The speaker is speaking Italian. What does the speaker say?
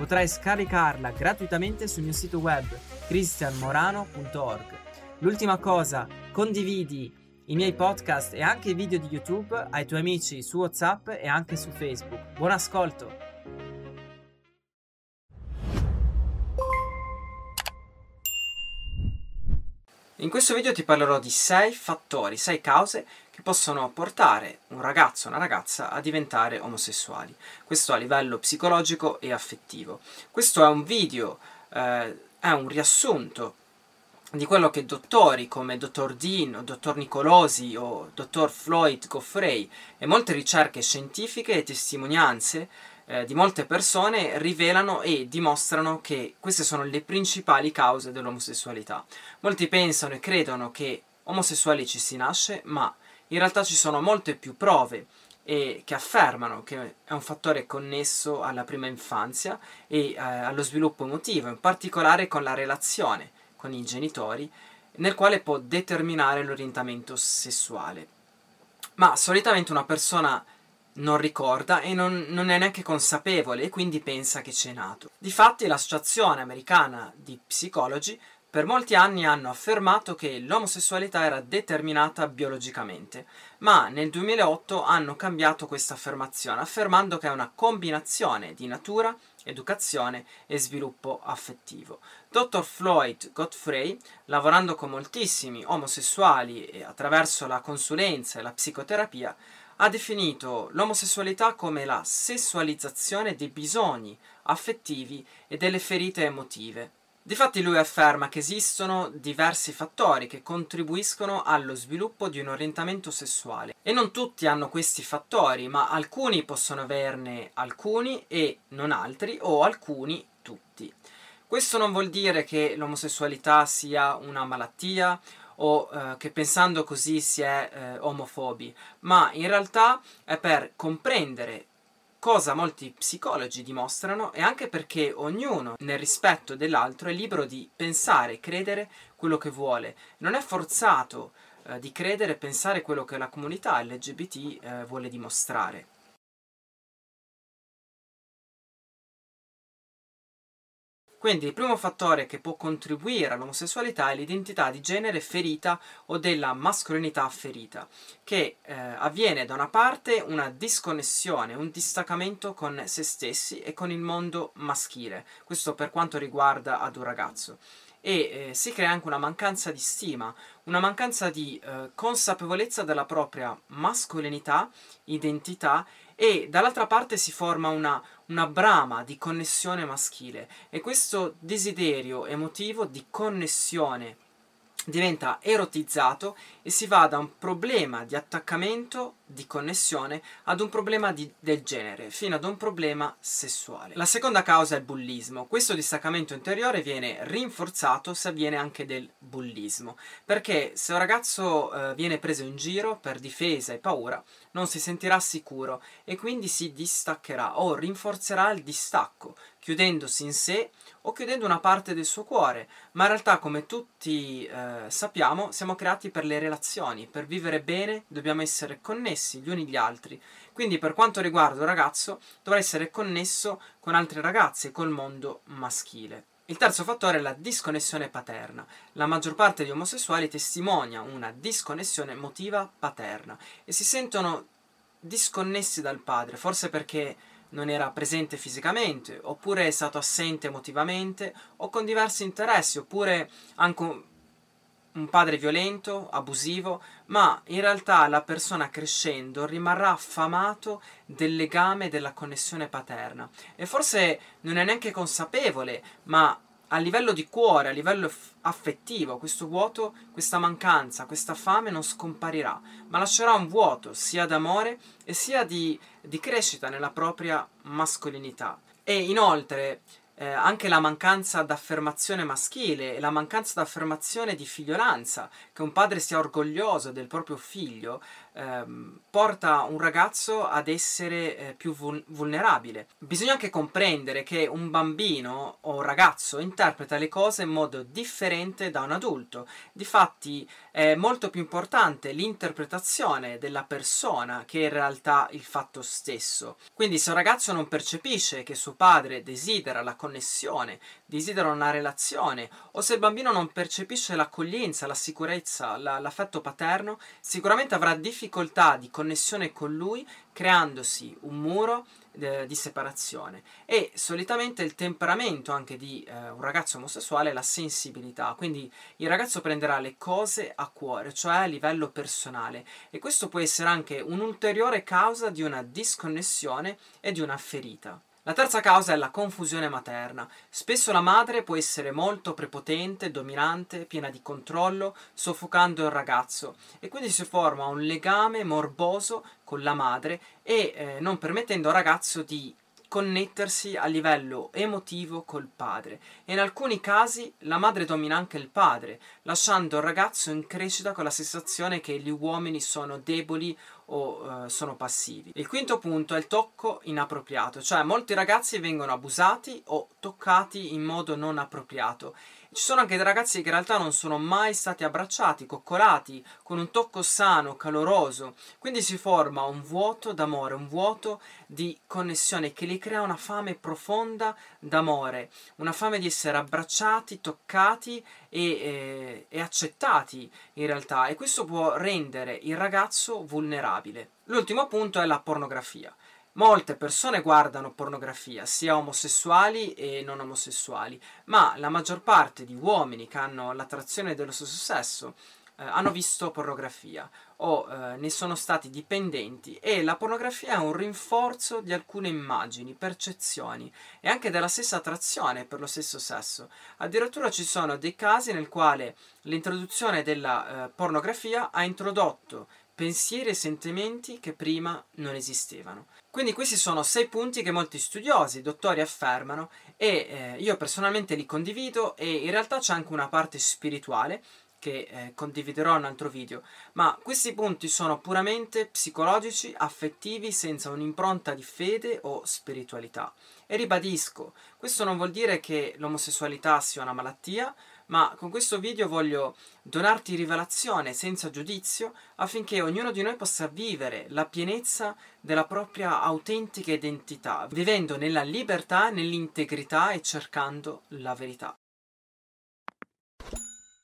Potrai scaricarla gratuitamente sul mio sito web cristianmorano.org. L'ultima cosa, condividi i miei podcast e anche i video di YouTube ai tuoi amici su WhatsApp e anche su Facebook. Buon ascolto! In questo video ti parlerò di 6 fattori, 6 cause che possono portare un ragazzo o una ragazza a diventare omosessuali. Questo a livello psicologico e affettivo. Questo è un video, eh, è un riassunto di quello che dottori come dottor Dean o dottor Nicolosi o dottor Floyd Goffrey e molte ricerche scientifiche e testimonianze eh, di molte persone rivelano e dimostrano che queste sono le principali cause dell'omosessualità. Molti pensano e credono che omosessuali ci si nasce, ma in realtà ci sono molte più prove e che affermano che è un fattore connesso alla prima infanzia e eh, allo sviluppo emotivo, in particolare con la relazione con i genitori, nel quale può determinare l'orientamento sessuale. Ma solitamente una persona non ricorda e non, non, è neanche consapevole e quindi pensa che c'è nato. Difatti l'Associazione Americana di Psicologi per molti anni hanno affermato che l'omosessualità era determinata biologicamente, ma nel 2008 hanno cambiato questa affermazione, affermando che è una combinazione di natura, educazione e sviluppo affettivo. Dr. Floyd Godfrey, lavorando con moltissimi omosessuali e attraverso la consulenza e la psicoterapia, ha definito l'omosessualità come la sessualizzazione dei bisogni affettivi e delle ferite emotive. Difatti lui afferma che esistono diversi fattori che contribuiscono allo sviluppo di un orientamento sessuale e non tutti hanno questi fattori, ma alcuni possono averne alcuni e non altri o alcuni tutti. Questo non vuol dire che l'omosessualità sia una malattia o eh, che pensando così si è eh, omofobi, ma in realtà è per comprendere cosa molti psicologi dimostrano e anche perché ognuno, nel rispetto dell'altro, è libero di pensare e credere quello che vuole. Non è forzato eh, di credere e pensare quello che la comunità LGBT eh, vuole dimostrare. Quindi il primo fattore che può contribuire all'omosessualità è l'identità di genere ferita o della mascolinità ferita, che eh, avviene da una parte una disconnessione, un distaccamento con se stessi e con il mondo maschile, questo per quanto riguarda ad un ragazzo e eh, si crea anche una mancanza di stima, una mancanza di eh, consapevolezza della propria mascolinità, identità e dall'altra parte si forma una, una brama di connessione maschile e questo desiderio emotivo di connessione diventa erotizzato e si va da un problema di attaccamento, di connessione, ad un problema di, del genere, fino ad un problema sessuale. La seconda causa è il bullismo. Questo distaccamento interiore viene rinforzato se avviene anche del bullismo, perché se un ragazzo eh, viene preso in giro per difesa e paura, non si sentirà sicuro e quindi si distaccherà o rinforzerà il distacco, chiudendosi in sé o chiudendo una parte del suo cuore, ma in realtà come tutti eh, sappiamo siamo creati per le relazioni, per vivere bene dobbiamo essere connessi gli uni gli altri, quindi per quanto riguarda un ragazzo dovrà essere connesso con altre ragazze, col mondo maschile. Il terzo fattore è la disconnessione paterna. La maggior parte degli omosessuali testimonia una disconnessione emotiva paterna e si sentono disconnessi dal padre, forse perché non era presente fisicamente, oppure è stato assente emotivamente, o con diversi interessi, oppure anche un padre violento, abusivo, ma in realtà la persona crescendo rimarrà affamato del legame della connessione paterna e forse non è neanche consapevole, ma a livello di cuore, a livello affettivo, questo vuoto, questa mancanza, questa fame non scomparirà, ma lascerà un vuoto sia d'amore e sia di, di crescita nella propria mascolinità. E inoltre eh, anche la mancanza d'affermazione maschile e la mancanza d'affermazione di figliolanza, che un padre sia orgoglioso del proprio figlio, ehm, porta un ragazzo ad essere eh, più vul- vulnerabile. Bisogna anche comprendere che un bambino o un ragazzo interpreta le cose in modo differente da un adulto. Difatti è molto più importante l'interpretazione della persona che in realtà il fatto stesso. Quindi se un ragazzo non percepisce che suo padre desidera la connessione, desidera una relazione, o se il bambino non percepisce l'accoglienza, la sicurezza, la, l'affetto paterno, sicuramente avrà difficoltà di connessione con lui, creandosi un muro eh, di separazione. E solitamente il temperamento anche di eh, un ragazzo omosessuale è la sensibilità, quindi il ragazzo prenderà le cose a cuore, cioè a livello personale, e questo può essere anche un'ulteriore causa di una disconnessione e di una ferita. La terza causa è la confusione materna. Spesso la madre può essere molto prepotente, dominante, piena di controllo, soffocando il ragazzo e quindi si forma un legame morboso con la madre e eh, non permettendo al ragazzo di connettersi a livello emotivo col padre e in alcuni casi la madre domina anche il padre, lasciando il ragazzo in crescita con la sensazione che gli uomini sono deboli o uh, sono passivi. Il quinto punto è il tocco inappropriato, cioè molti ragazzi vengono abusati o toccati in modo non appropriato ci sono anche dei ragazzi che in realtà non sono mai stati abbracciati, coccolati, con un tocco sano, caloroso. Quindi si forma un vuoto d'amore, un vuoto di connessione che li crea una fame profonda d'amore, una fame di essere abbracciati, toccati e, e, e accettati in realtà. E questo può rendere il ragazzo vulnerabile. L'ultimo punto è la pornografia. Molte persone guardano pornografia, sia omosessuali e non omosessuali, ma la maggior parte di uomini che hanno l'attrazione dello stesso sesso eh, hanno visto pornografia o eh, ne sono stati dipendenti e la pornografia è un rinforzo di alcune immagini, percezioni e anche della stessa attrazione per lo stesso sesso. Addirittura ci sono dei casi nel quale l'introduzione della eh, pornografia ha introdotto pensieri e sentimenti che prima non esistevano. Quindi questi sono sei punti che molti studiosi, dottori affermano e eh, io personalmente li condivido e in realtà c'è anche una parte spirituale che eh, condividerò in un altro video, ma questi punti sono puramente psicologici, affettivi, senza un'impronta di fede o spiritualità. E ribadisco, questo non vuol dire che l'omosessualità sia una malattia, ma con questo video voglio donarti rivelazione senza giudizio affinché ognuno di noi possa vivere la pienezza della propria autentica identità, vivendo nella libertà, nell'integrità e cercando la verità.